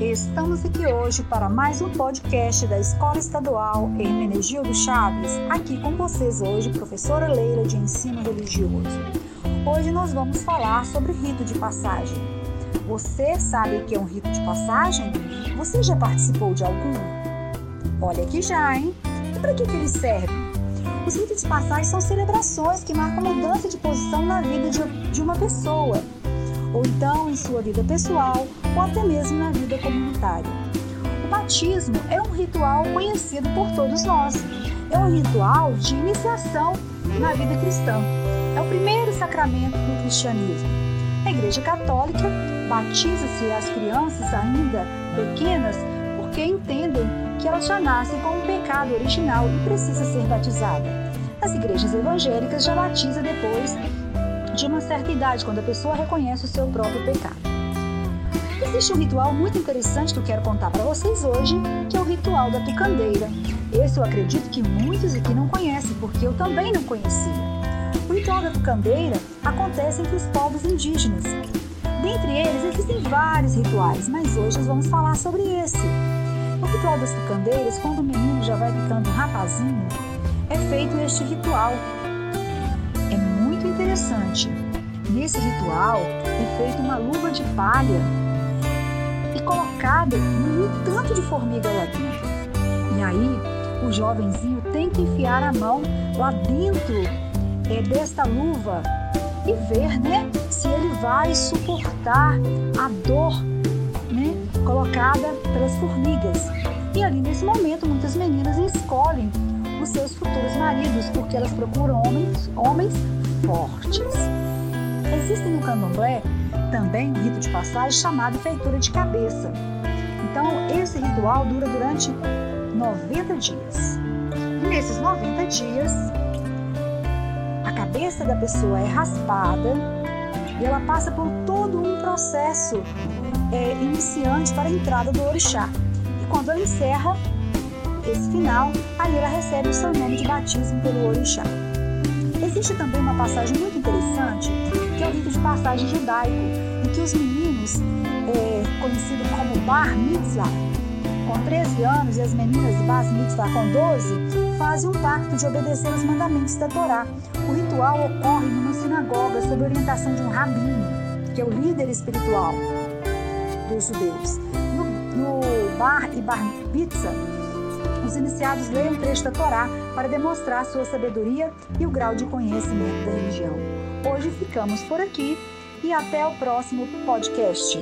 Estamos aqui hoje para mais um podcast da Escola Estadual Hermenegildo Chaves. Aqui com vocês hoje, professora Leila de Ensino Religioso. Hoje nós vamos falar sobre rito de passagem. Você sabe o que é um rito de passagem? Você já participou de algum? Olha que já, hein? E para que, que eles servem? Os ritos de passagem são celebrações que marcam mudança de posição na vida de uma pessoa ou então em sua vida pessoal, ou até mesmo na vida comunitária. O batismo é um ritual conhecido por todos nós. É um ritual de iniciação na vida cristã. É o primeiro sacramento do cristianismo. A Igreja Católica batiza-se as crianças ainda pequenas porque entendem que elas já nascem com um pecado original e precisa ser batizada. As igrejas evangélicas já batiza depois de uma certa idade, quando a pessoa reconhece o seu próprio pecado. Existe um ritual muito interessante que eu quero contar para vocês hoje, que é o ritual da tucandeira. Esse eu acredito que muitos aqui não conhecem, porque eu também não conhecia. O ritual da tucandeira acontece entre os povos indígenas. Dentre eles existem vários rituais, mas hoje nós vamos falar sobre esse. O ritual das tucandeiras, quando o menino já vai ficando um rapazinho, é feito este ritual interessante. Nesse ritual é feita uma luva de palha e colocada um tanto de formiga lá dentro. E aí o jovenzinho tem que enfiar a mão lá dentro é, desta luva e ver, né, se ele vai suportar a dor, né, colocada pelas formigas. E ali nesse momento muitas meninas escolhem os seus futuros maridos porque elas procuram homens, homens fortes. Existe no candomblé também um rito de passagem chamado feitura de cabeça. Então, esse ritual dura durante 90 dias. E nesses 90 dias, a cabeça da pessoa é raspada e ela passa por todo um processo é, iniciante para a entrada do orixá. E quando ela encerra esse final, aí ela recebe o seu nome de batismo pelo orixá. Existe também uma passagem muito interessante, que é o rito de passagem judaico, em que os meninos, é, conhecido como Bar Mitzvah, com 13 anos, e as meninas Bar Mitzvah com 12, fazem um pacto de obedecer os mandamentos da Torá. O ritual ocorre numa sinagoga sob orientação de um rabino, que é o líder espiritual dos judeus. No, no Bar e Bar Mitzvah, os iniciados leiam um trecho da Torá para demonstrar sua sabedoria e o grau de conhecimento da religião. Hoje ficamos por aqui e até o próximo podcast.